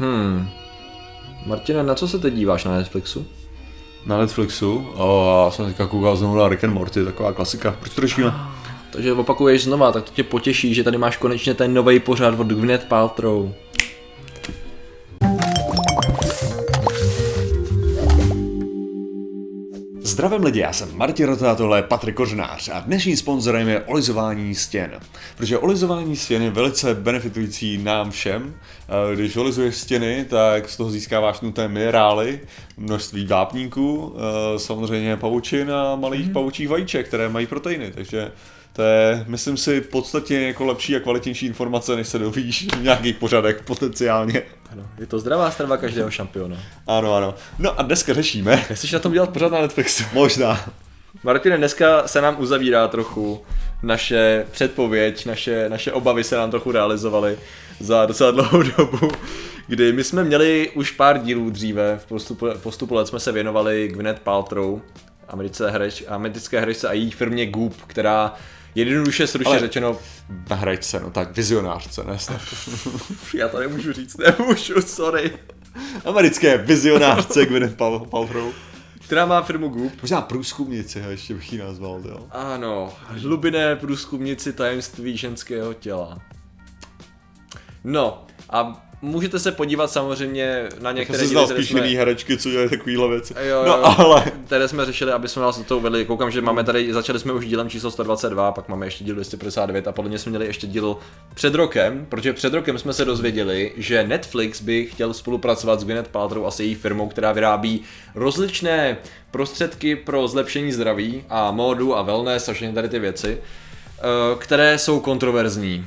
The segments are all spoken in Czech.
Hmm. Martina, na co se teď díváš na Netflixu? Na Netflixu. O, já jsem teďka koukal znovu na Rick and Morty, taková klasika. Proč to řešíme? Takže opakuješ znova, tak to tě potěší, že tady máš konečně ten nový pořad od Gwyneth Paltrow. Zdravím lidi, já jsem Martin Rota, tohle je Patrik Kořnář a dnešním sponzorem je olizování stěn. Protože olizování stěn je velice benefitující nám všem. Eh, Když olizuješ stěny, tak z toho získáváš nutné minerály, množství vápníků, eh, samozřejmě pavučin a malých pavučích vajíček, které mají proteiny, takže to je, myslím si, v podstatě jako lepší a kvalitnější informace, než se dovíš v nějakých pořadech potenciálně. Ano, je to zdravá strava každého šampiona. Ano, ano. No a dneska řešíme, Chceš na tom dělat pořád na Netflixu? možná, Martine, dneska se nám uzavírá trochu naše předpověď, naše, naše obavy se nám trochu realizovaly za docela dlouhou dobu, kdy my jsme měli už pár dílů dříve, v postupu, postupu let jsme se věnovali Gwyneth Paltrow, americké, hreč, americké herečce a její firmě Goop, která jednoduše stručně Ale- řečeno, hračce, no tak vizionářce, ne já to nemůžu říct, nemůžu, sorry, Americké vizionářce Gwyneth Pal- Paltrow. která má firmu Goop. Možná průzkumnici, ještě bych ji nazval, jo. Ano, hlubinné průzkumnici tajemství ženského těla. No, a můžete se podívat samozřejmě na některé díly, které spíš jsme, jiný herečky, co dělají takovýhle věci. jo, jo, No ale, které jsme řešili, aby jsme vás do toho uvedli. Koukám, že máme tady, začali jsme už dílem číslo 122, pak máme ještě díl 259 a podle mě jsme měli ještě díl před rokem, protože před rokem jsme se dozvěděli, že Netflix by chtěl spolupracovat s Gwyneth Paltrow a s její firmou, která vyrábí rozličné prostředky pro zlepšení zdraví a módu a wellness a všechny tady ty věci, eh, které jsou kontroverzní.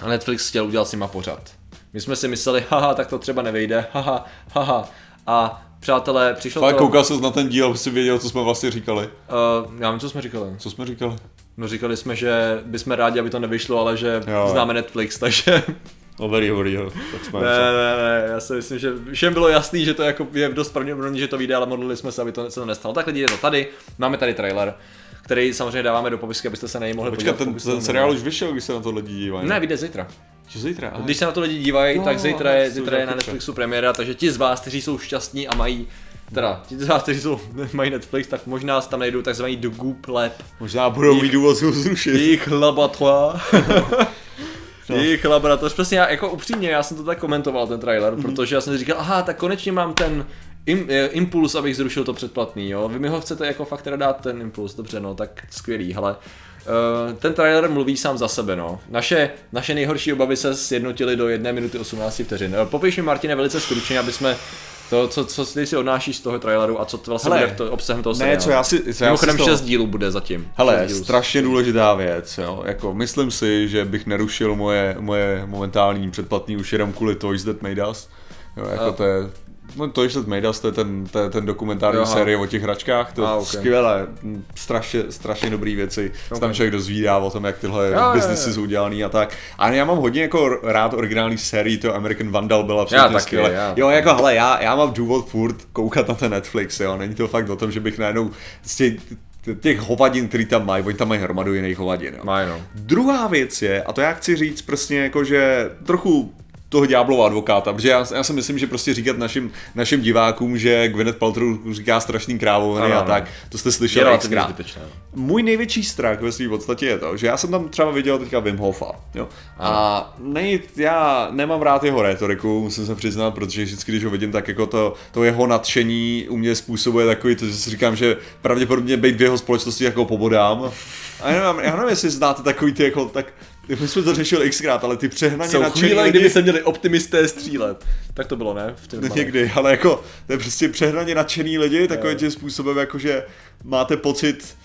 A Netflix chtěl udělat s nima pořad. My jsme si mysleli, haha, tak to třeba nevejde, haha, haha. A přátelé, přišlo fakt to... koukal jsem na ten díl, aby si věděl, co jsme vlastně říkali. Uh, já vím, co jsme říkali. Co jsme říkali? No říkali jsme, že bychom rádi, aby to nevyšlo, ale že Jo. známe Netflix, takže... No very, very, jo. Tak jsme ne, ne, ne, já si myslím, že všem bylo jasný, že to jako je dost pravděpodobný, že to vyjde, ale modlili jsme se, aby to se to nestalo. Tak lidi, je to tady, máme tady trailer, který samozřejmě dáváme do popisky, abyste se na něj mohli Počkat, podívat. ten, pokud ten to seriál už vyšel, když se na to lidi dívají. Ne, vyjde zítra. Že zítra? aha. Když se na to lidi dívají, Jo, tak zítra je, zítra je na. Netflixu premiéra, takže ti z vás, kteří jsou šťastní a mají Teda, ti z vás, kteří jsou, mají Netflix, tak možná tam najdou takzvaný The Goop Lab. Možná budou mít důvod ho zrušit. Jejich laboratoire. Jejich laboratoř, přesně já, jako upřímně, já jsem to tak komentoval, ten trailer, protože já jsem si říkal, aha, tak konečně mám ten im, impuls, abych zrušil to předplatný, jo, vy mi ho chcete jako fakt teda dát ten impuls, dobře, no, tak skvělý, hele. Uh, ten trailer mluví sám za sebe, no. Naše, naše nejhorší obavy se sjednotily do 1 minuty 18 vteřin. Eh, Popiš mi, Martine, velice stručně, aby jsme to, co, co ty si odnášíš z toho traileru a co to vlastně Hele, bude v to, obsahem toho ne, seriálu. co já si- co já si Mimochodem toho- 6 dílů bude zatím. Hele, dílů. strašně důležitá věc, jo. Jako, myslím si, že bych nerušil moje, moje momentální předplatný už jenom kvůli Toys That Made Us. Jo, jako A- to je, no Toys That Made Us, to je ten, to je ten dokumentární Aha. série o těch hračkách, to je A, ok. skvělé, strašně, strašně dobrý věci, se tam člověk dozvídá o tom, jak tyhle Jo, biznesy jsou udělaný a tak. A já mám hodně jako rád originální sérii, to American Vandal byla absolutně taky, skvělé. já Jo, jako hele, já, já mám důvod furt koukat na ten Netflix, jo, není to fakt o tom, že bych najednou z těch, hovadin, který tam mají, oni tam mají hromadu jiných hovadin, jo. Mají, no. Druhá věc je, a to já chci říct prostě jako, že trochu toho ďáblova advokáta, protože já, já si myslím, že prostě říkat našim, našim divákům, že Gwyneth Paltrow říká strašný krávoviny Ano, a tak, to jste slyšeli xkrát. Můj největší strach ve své podstatě je to, že já jsem tam třeba viděl teďka Wim Hofa, jo. A nej, já nemám rád jeho retoriku, musím se přiznat, protože vždycky, když ho vidím, tak jako to, to jeho nadšení u mě způsobuje takový, to, že si říkám, že pravděpodobně být v jeho společnosti jako pobodám. A já nevím, já nevím jestli znáte takový ty jako, tak my jsme to řešili xkrát, ale ty přehnaně Jsou nadšení chvíle, lidi- kdyby se měli optimisté střílet. Tak to bylo, ne? V No někdy, ale jako to je prostě přehnaně nadšený lidi, takovým tím způsobem, jako že máte pocit,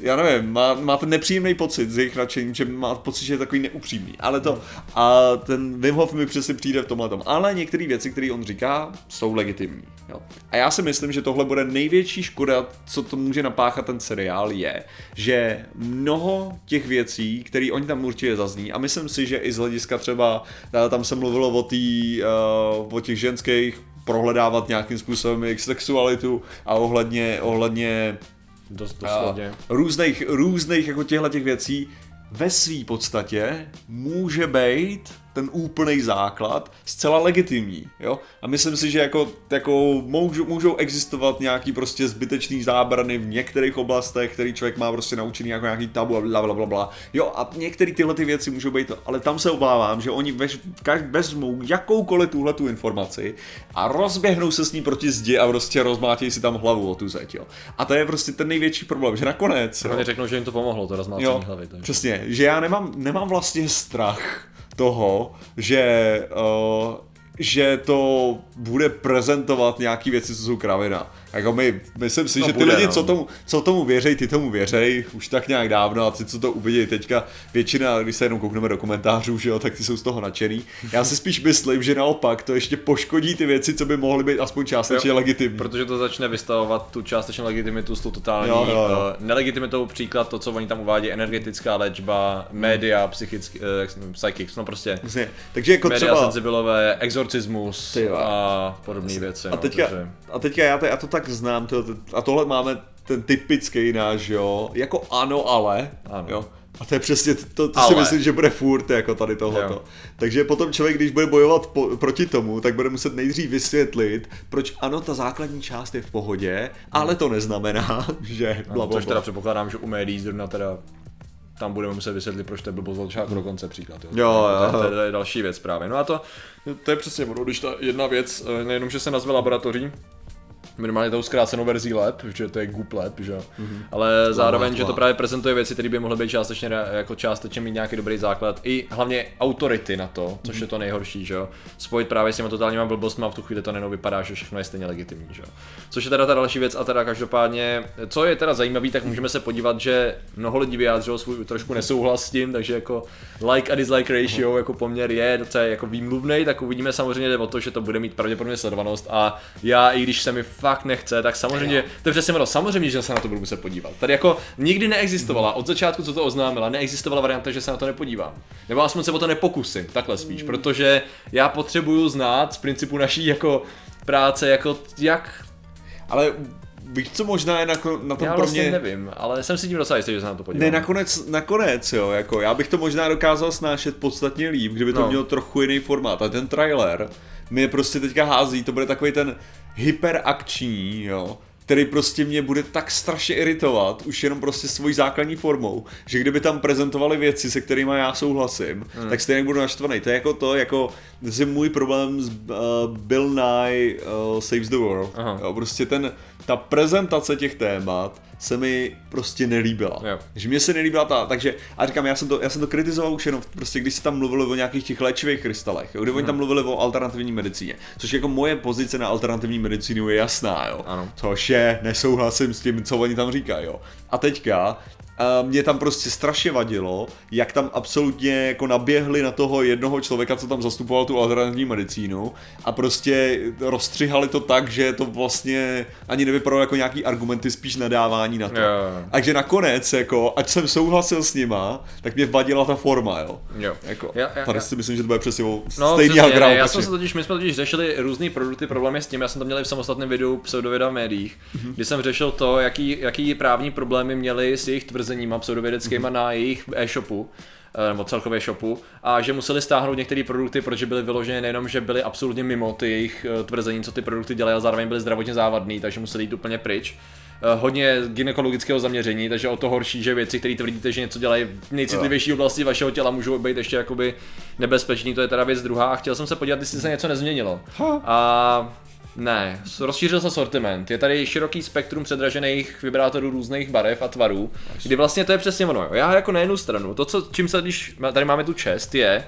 já nevím, má, máte nepříjemný pocit z jejich nadšení, že máte pocit, že je takový neupřímný. Ale to, a ten Wim Hof mi přesně přijde v tomhle tom. Ale některé věci, které on říká, jsou legitimní. Jo. A já si myslím, že tohle bude největší škoda, co to může napáchat ten seriál, je, že mnoho těch věcí, které oni tam určitě zazní, a myslím si, že i z hlediska třeba, eh, tam se mluvilo o, tý, uh, o těch ženských prohledávat nějakým způsobem jejich sexualitu a ohledně, ohledně Dost doslovně. různých, různých jako těchto těch věcí ve své podstatě může být ten úplný základ, zcela legitimní, jo. A myslím si, že jako, jako můžou, můžou existovat nějaký prostě zbytečný zábrany v některých oblastech, který člověk má prostě naučený jako nějaký tabu a bla, bla, bla, bla. Jo, a některé tyhle ty věci můžou být, ale tam se obávám, že oni veš, vezmou jakoukoliv tuhle tu informaci a rozběhnou se s ní proti zdi a prostě rozmátějí si tam hlavu o tu zeď, jo. A to je prostě ten největší problém, že nakonec. Oni řeknou, že jim to pomohlo, to rozmácení hlavy. Takže. Přesně, že já nemám, nemám vlastně strach toho, že uh, že to bude prezentovat nějaký věci, co jsou kravina. Jako my, myslím si, no že ty bude, lidi, no. co, tomu, co tomu věřej, ty tomu věřej, už tak nějak dávno a ty, co to uvidí teďka, většina, když se jenom koukneme do komentářů, že jo, tak ty jsou z toho nadšený. Já si spíš myslím, že naopak to ještě poškodí ty věci, co by mohly být aspoň částečně legitimní. Protože to začne vystavovat tu částečnou legitimitu s tou totální jo, jo, jo. Uh, nelegitimitou příklad, to, co oni tam uvádí, energetická léčba, média, psychický, uh, psychics, no prostě. Vlastně. Takže jako média třeba... senzibilové, exorcismus a podobné věci. A teďka, no, takže... a teďka já, to, já to tak znám, to, a tohle máme ten typický náš, jo, jako ano, ale, ano. jo. A to je přesně, to, to si myslím, že bude furt jako tady tohoto. Takže potom člověk, když bude bojovat po, proti tomu, tak bude muset nejdřív vysvětlit, proč ano, ta základní část je v pohodě, ale to neznamená, že bla, bla, Což teda předpokládám, že u médií zrovna teda tam budeme muset vysvětlit, proč to byl blbost od do konce příklad. Jo, jo, jo. To, to, to, je další věc právě. No a to, to je přesně ono, když ta jedna věc, eh, nejenom, že se nazve laboratoří, minimálně tou zkrácenou verzí lab, že to je Goop lab, že mm-hmm. ale zároveň, že to právě prezentuje věci, které by mohly být částečně jako částečně mít nějaký dobrý základ, i hlavně autority na to, což mm-hmm. je to nejhorší, že jo, spojit právě s těma totálníma blbostmi a v tu chvíli to nenou vypadá, že všechno je stejně legitimní, že jo. Což je teda ta další věc a teda každopádně, co je teda zajímavý, tak můžeme se podívat, že mnoho lidí vyjádřilo svůj trošku nesouhlas s tím, takže jako like a dislike ratio jako poměr je docela jako výmluvný, tak uvidíme samozřejmě o to, že to bude mít pravděpodobně sledovanost a já i když se mi fakt nechce, tak samozřejmě, to je přesně ono, samozřejmě, že se na to budu muset podívat. Tady jako nikdy neexistovala, od začátku, co to oznámila, neexistovala varianta, že se na to nepodívám. Nebo aspoň se o to nepokusím, takhle spíš, protože já potřebuju znát z principu naší jako práce, jako jak ale Víš, co možná je na, na tom já pro vlastně mě... nevím, ale jsem si tím docela jistý, že se na to podívám. Ne, nakonec, nakonec, jo, jako já bych to možná dokázal snášet podstatně líp, kdyby to no. mělo trochu jiný formát. A ten trailer mi prostě teďka hází, to bude takový ten hyperakční, jo, který prostě mě bude tak strašně iritovat, už jenom prostě svojí základní formou, že kdyby tam prezentovali věci, se kterými já souhlasím, hmm. tak stejně budu naštvaný. To je jako to, jako je můj problém s uh, Bill Nye uh, Saves the World. Aha. Jo, prostě ten, ta prezentace těch témat se mi prostě nelíbila. Jo. Že mě se nelíbila ta, takže, a říkám, já jsem to, já jsem to kritizoval už jenom prostě, když si tam mluvili o nějakých těch léčivých krystalech, jo, kdy oni tam mhm. mluvili o alternativní medicíně, což jako moje pozice na alternativní medicínu je jasná, jo. Ano. Což je, nesouhlasím s tím, co oni tam říkají, jo. A teďka mě tam prostě strašně vadilo, jak tam absolutně jako naběhli na toho jednoho člověka, co tam zastupoval tu alternativní medicínu a prostě rozstřihali to tak, že to vlastně ani nevypadalo jako nějaký argumenty, spíš nadávání na to. Takže nakonec, jako, ať jsem souhlasil s nima, tak mě vadila ta forma, jo. jo. Jako, já, já, tady já. si myslím, že to bude přesně no, stejný přesně, ne, já jsem se totiž, my jsme totiž řešili různý produkty, problémy s tím, já jsem to měl i v samostatném videu pseudověda v médiích, mm-hmm. kdy jsem řešil to, jaký, jaký právní problémy měli s jejich tvrzeníma pseudovědeckýma mm-hmm. na jejich e-shopu eh, nebo celkově shopu a že museli stáhnout některé produkty, protože byly vyložené nejenom, že byly absolutně mimo ty jejich eh, tvrzení, co ty produkty dělají, a zároveň byly zdravotně závadný, takže museli jít úplně pryč. Eh, hodně gynekologického zaměření, takže o to horší, že věci, které tvrdíte, že něco dělají v nejcitlivější oblasti vašeho těla, můžou být ještě jakoby nebezpečný, to je teda věc druhá. A chtěl jsem se podívat, jestli se něco nezměnilo. A ne, rozšířil se sortiment. Je tady široký spektrum předražených vibrátorů různých barev a tvarů, kdy vlastně to je přesně ono. Já jako na jednu stranu, to, co, čím se, když tady máme tu čest, je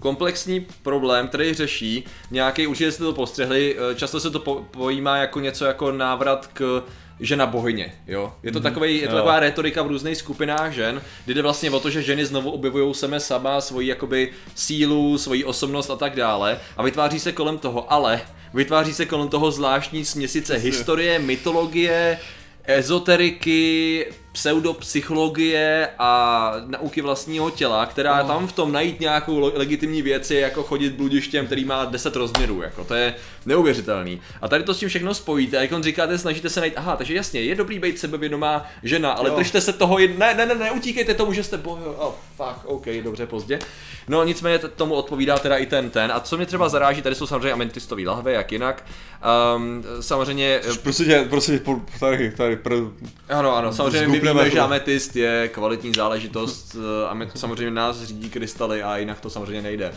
komplexní problém, který řeší nějaký, určitě jste to postřehli, eh, často se to po, pojímá jako něco jako návrat k žena bohyně, jo. Je to, mm-hmm. takový, je to taková retorika v různých skupinách žen, kdy jde vlastně o to, že ženy znovu objevují sebe sama, svoji jakoby sílu, svoji osobnost a tak dále a vytváří se kolem toho, ale vytváří se kolem toho zvláštní směsice historie, mytologie, ezoteriky, pseudopsychologie a nauky vlastního těla, která oh. tam v tom najít nějakou legitimní věc je jako chodit bludištěm, který má 10 rozměrů, jako to je neuvěřitelný. A tady to s tím všechno spojíte, a jak on říkáte, snažíte se najít, aha, takže jasně, je dobrý být sebevědomá žena, ale jo. držte se toho, jed... ne, ne, ne, ne, utíkejte tomu, že jste boh, oh, fuck, OK, dobře, pozdě. No nicméně tomu odpovídá teda i ten ten. A co mě třeba zaráží, tady jsou samozřejmě ametystový lahve, jak jinak. Um, samozřejmě... Prostě tě, prostě tady, tady, pr... Ano, ano, samozřejmě víme, že ametist je kvalitní záležitost, a samozřejmě nás řídí krystaly a jinak to samozřejmě nejde.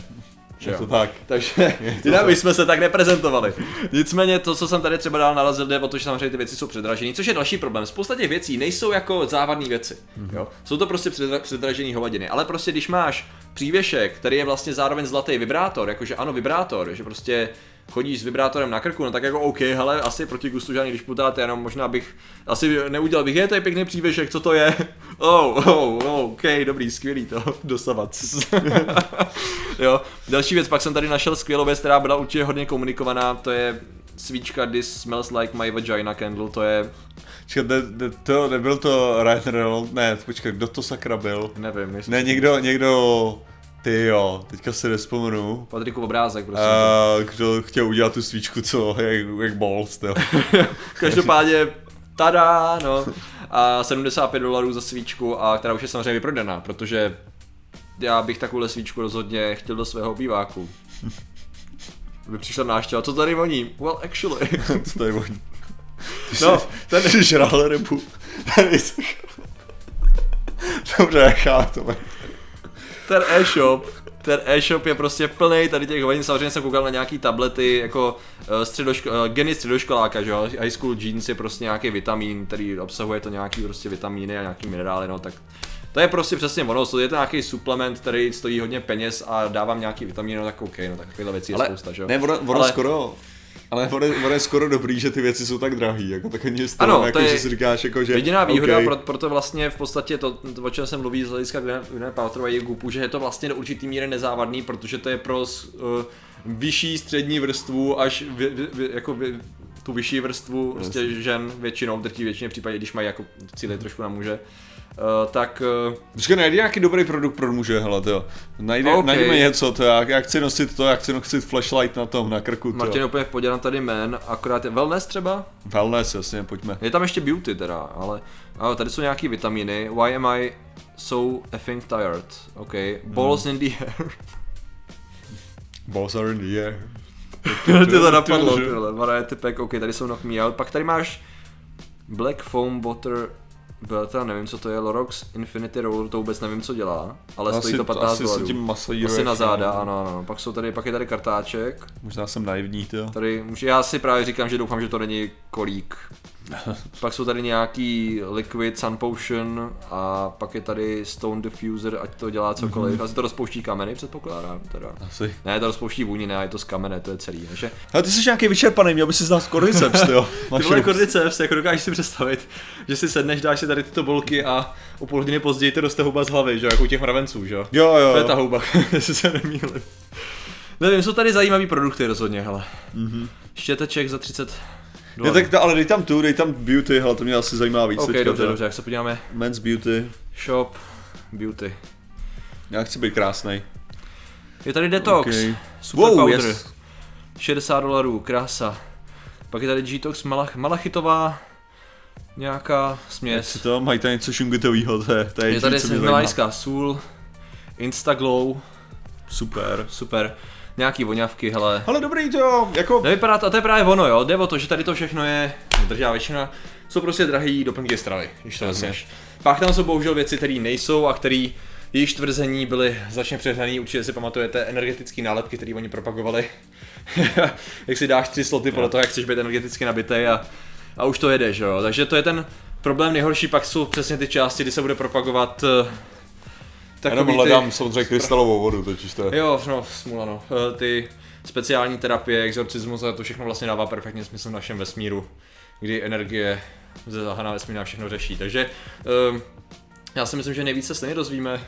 Že je to tak. Takže jinak my jsme se tak neprezentovali. Nicméně to, co jsem tady třeba dál narazil, jde o to, že samozřejmě ty věci jsou předražené, což je další problém. Spousta těch věcí nejsou jako závadné věci. Mm-hmm. Jo? Jsou to prostě předra- předražené hovadiny. Ale prostě když máš přívěšek, který je vlastně zároveň zlatý vibrátor, jakože ano, vibrátor, že prostě chodíš s vibrátorem na krku, no tak jako OK, ale asi proti gustu žádný, když putáte, jenom možná bych asi neudělal bych, je to je pěkný přívěšek, co to je? Oh, oh, oh OK, dobrý, skvělý to, dosavat. jo, další věc, pak jsem tady našel skvělou věc, která byla určitě hodně komunikovaná, to je svíčka This Smells Like My Vagina Candle, to je Čekaj, ne, ne, to nebyl to Ryan Reynolds, ne, počkej, kdo to sakra byl? Nevím, Ne, někdo, někdo, ty jo, teďka se nespomenu. Patriku obrázek, prostě. Uh, kdo chtěl udělat tu svíčku, co, jak, jak balls, jo. Každopádně, tada, no. A 75 dolarů za svíčku, a která už je samozřejmě vyprodaná, protože já bych takovou svíčku rozhodně chtěl do svého obýváku. By přišla náštěva, co tady voní? Well, actually. co tady voní? Ty no, ten jsi žral rybu. Dobře, chápu. Ten e-shop, ten e-shop je prostě plný tady těch hodin, samozřejmě jsem koukal na nějaký tablety, jako uh, středoško, uh, geny středoškoláka, že jo, high school jeans je prostě nějaký vitamin, který obsahuje to nějaký prostě vitamíny a nějaký minerály, no tak to je prostě přesně ono, je to nějaký suplement, který stojí hodně peněz a dávám nějaký vitamíny, no tak OK, no tak takovýhle věcí je Ale spousta, že jo. Ne, ono, ono Ale... skoro, ale ono je, ono je skoro dobrý, že ty věci jsou tak drahý, jako tak ani ano, jako, to je že si říkáš, jako, že... Jediná výhoda, okay. proto, proto vlastně v podstatě to, to o čem jsem mluví z hlediska Gwyneth Paltrow a Gupu, že je to vlastně do určitý míry nezávadný, protože to je pro uh, vyšší střední vrstvu až vy, vy, vy, jako vy, tu vyšší vrstvu prostě žen většinou, drtí většině případě, když mají jako cíle trošku na muže, Uh, tak... Uh... Počkej, najdi nějaký dobrý produkt pro muže, hele, jo. Najde, okay. Najdeme něco, to já, já chci nosit to, já chci nosit flashlight na tom, na krku, Martin úplně v podě tady men, akorát je wellness třeba? Wellness, jasně, pojďme. Je tam ještě beauty teda, ale, ale tady jsou nějaký vitamíny, why am I so effing tired, ok, balls hmm. in the air. balls are in the air. Ty to napadlo, tyhle, variety pack, ok, tady jsou knock me out, pak tady máš Black Foam Water byl teda nevím, co to je, Lorox Infinity Roller, to vůbec nevím, co dělá, ale asi, stojí to 15 asi dolarů. tím asi na záda, ano, ano. Pak, jsou tady, pak je tady kartáček. Možná jsem naivní, jo. Tady, já si právě říkám, že doufám, že to není kolík. pak jsou tady nějaký Liquid Sun Potion a pak je tady Stone Diffuser, ať to dělá cokoliv. Mm-hmm. Asi to rozpouští kameny, předpokládám. Teda. Asi. Ne, to rozpouští vůni, ne, je to z kamene, to je celý. Takže... Ale ty jsi nějaký vyčerpaný, měl by si znát kordyceps, jo. ty vole kordyceps, jako dokážeš si představit, že si sedneš, dáš si tady tyto bolky a o půl hodiny později to roste houba z hlavy, že jako u těch mravenců, že jo. Jo, jo. To je ta houba, jestli se nemýlím. Nevím, jsou tady zajímavý produkty rozhodně, hele. Mm-hmm. Štěteček za 30 ne, tak, ale dej tam tu, dej tam beauty, hele, to mě asi zajímá víc. Ok, dobře, dobře, jak se podíváme. Men's beauty. Shop, beauty. Já chci být krásný. Je tady detox, okay. super wow, powder. Yes. 60 dolarů, krása. Pak je tady G-Tox malach, malachitová nějaká směs. Jak to? Mají tady něco šungitovýho, to je, to je, je tady Himalajská sůl, Instaglow. Super. Super nějaký voňavky, hele. Ale dobrý to, jako... Nevypadá to, a to je právě ono, jo, jde o to, že tady to všechno je, držá většina, jsou prostě drahý doplňky stravy, když to vezmeš. Pak tam jsou bohužel věci, které nejsou a které jejíž tvrzení byly značně přehnaný, určitě si pamatujete energetické nálepky, které oni propagovali. jak si dáš tři sloty podle toho, jak chceš být energeticky nabitý a, a už to jede, že jo. Takže to je ten problém nejhorší, pak jsou přesně ty části, kdy se bude propagovat uh, Takový Jenom hledám ty... samozřejmě krystalovou vodu, totiž to je. Jo, no, smůla no. Eh, ty speciální terapie, exorcismus a to všechno vlastně dává perfektně smysl v našem vesmíru, kdy energie ze zahana vesmíru všechno řeší. Takže um, já si myslím, že nejvíce se stejně dozvíme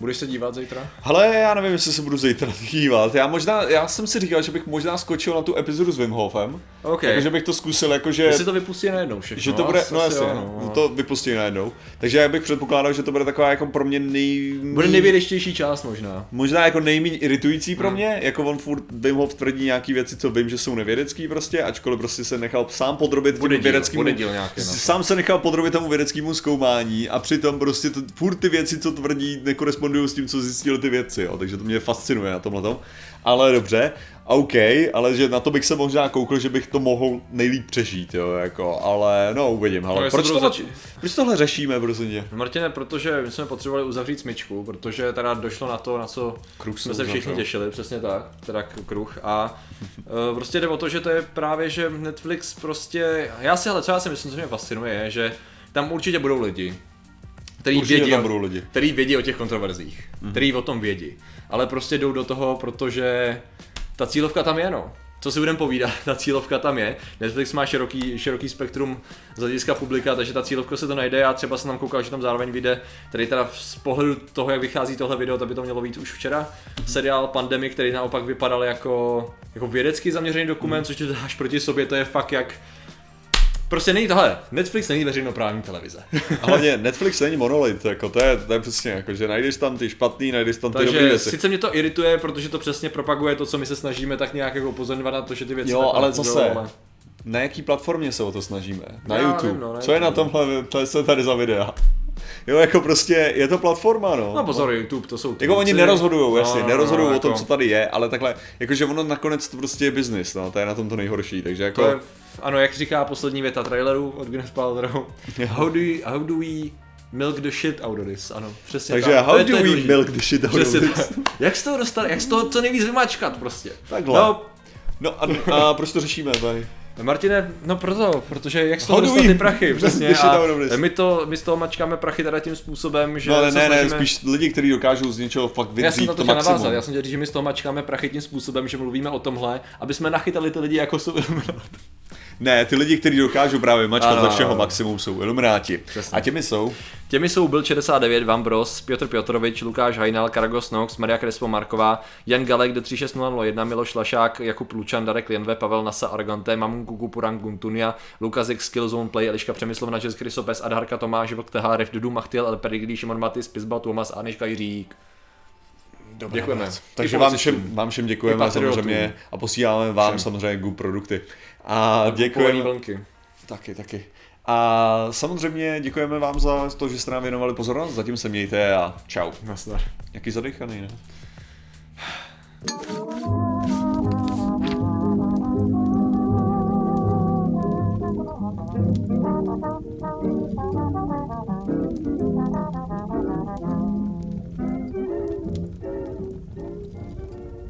Budeš se dívat zítra? Hele, já nevím, jestli se budu zítra dívat. Já možná, já jsem si říkal, že bych možná skočil na tu epizodu s Wim Hofem. OK. Takže bych to zkusil, jakože... Jestli to vypustí najednou všechno. Že to bude, no asi jasně, no, no. to vypustí najednou. Takže já bych předpokládal, že to bude taková jako pro mě nej... Bude nejvědečtější část možná. Možná jako nejméně iritující Hmm. pro mě, jako on furt Wim Hof tvrdí nějaký věci, co vím, že jsou nevědecký prostě, ačkoliv prostě se nechal sám podrobit Bude díl, vědeckému, bude díl nějaký na to. sám se nechal podrobit tomu vědeckému zkoumání a přitom prostě to, furt ty věci, co tvrdí, nekorespondují s tím, co zjistili ty vědci, jo, takže to mě fascinuje na tomhle tom. Ale dobře, OK, ale že na to bych se možná koukl, že bych to mohl nejlíp přežít, jo, jako, ale no uvidím, ale No, proč, tohle, zači- proč tohle řešíme, prosím tě? No, Martine, protože my jsme potřebovali uzavřít smyčku, protože teda došlo na to, na co Kruh jsme se všichni těšili, přesně tak, teda kruh. A uh, prostě jde o to, že to je právě, že Netflix prostě, já si ale co já si myslím, co mě fascinuje, je, že tam určitě budou lidi, který Určitě vědí, tam o- budou lidi. který vědí o těch kontroverzích, mm-hmm. který o tom vědí, ale prostě jdou do toho, protože ta cílovka tam je, no. Co si budeme povídat, ta cílovka tam je. Netflix má široký, široký spektrum z hlediska publika, takže ta cílovka se to najde. Já třeba jsem tam koukal, že tam zároveň vyjde, tady teda z pohledu toho, jak vychází tohle video, to by to mělo být už včera, seriál Pandemic, který naopak vypadal jako, jako vědecky zaměřený dokument, což ty dáš proti sobě, to je fakt jak... Prostě není tohle, Netflix není veřejnoprávní televize. A Hlavně Netflix není monolit, jako to je, to je přesně jako, že najdeš tam ty špatný, najdeš tam ty Takže věci. sice mě to irituje, protože to přesně propaguje to, co my se snažíme tak nějak jako upozorňovat na to, že ty věci Jo, ale nefungují, zase, ale- na jaký platformě se o to snažíme? Na Já YouTube. nevím, no, na Co je na YouTube. tomhle, co je tady za videa? Jo, jako prostě, je to platforma, no. No pozor, YouTube, to jsou Jako oni nerozhodují, jasně, No, nerozhodují no, o tom, jako- co tady je, ale takhle, jakože ono nakonec to prostě je business, no, to je na tom to nejhorší, takže jako... To je, ano, jak říká poslední věta traileru od Gwyneth Paltrow, how do, you, how do we milk the shit out of this, ano, přesně takže tak. How to do we milk the shit out of Přesně this? tak. Jak z toho dostat, jak z toho co nejvíc vymačkat prostě. Takhle. No, No a, a proč to řešíme tady? Martine, no proto, protože jak z toho dostat ty prachy, přesně, a my, to, my z toho mačkáme prachy teda tím způsobem, že No ale ne, ne, snažíme... spíš lidi, kteří dokážou z něčeho fakt Já jsem vydřít na to to maximum. navázat, já jsem chtěl říct, že my z toho mačkáme prachy tím způsobem, že mluvíme o tomhle, aby jsme nachytali ty lidi jako jsou. Ne, ty lidi, kteří dokážou právě mačkat Ano, za všeho maximum, jsou ilumináti. Přesně. A těmi jsou Těmi jsou Byl 69, Van Bros, Piotr Piotrovič, Lukáš Hajnal, Karagos Nox, Maria Krespo Marková, Jan Galek, do 36001, Miloš Lašák, Jakub Lučan, Darek Lienve, Pavel Nasa Argante, Mamun Kuku Purang Guntunia, Lukazik Skillzone Play, Eliška Přemyslovna, Jess Krysopes, Adharka Tomáš, Vlk TH, Ref Dudu Machtil, El Perigli, Šimon Matis, Pizbal Tomas, Aniška Jiřík. Dobrá děkujeme. Vás. Takže vám všem, vám všem děkujeme samozřejmě a posíláme vám všem. samozřejmě GU produkty. A děkujeme. Vlnky. Taky, taky. A samozřejmě děkujeme vám za to, že jste nám věnovali pozornost. Zatím se mějte a čau. Nasdar. Jaký zadechaný, ne? you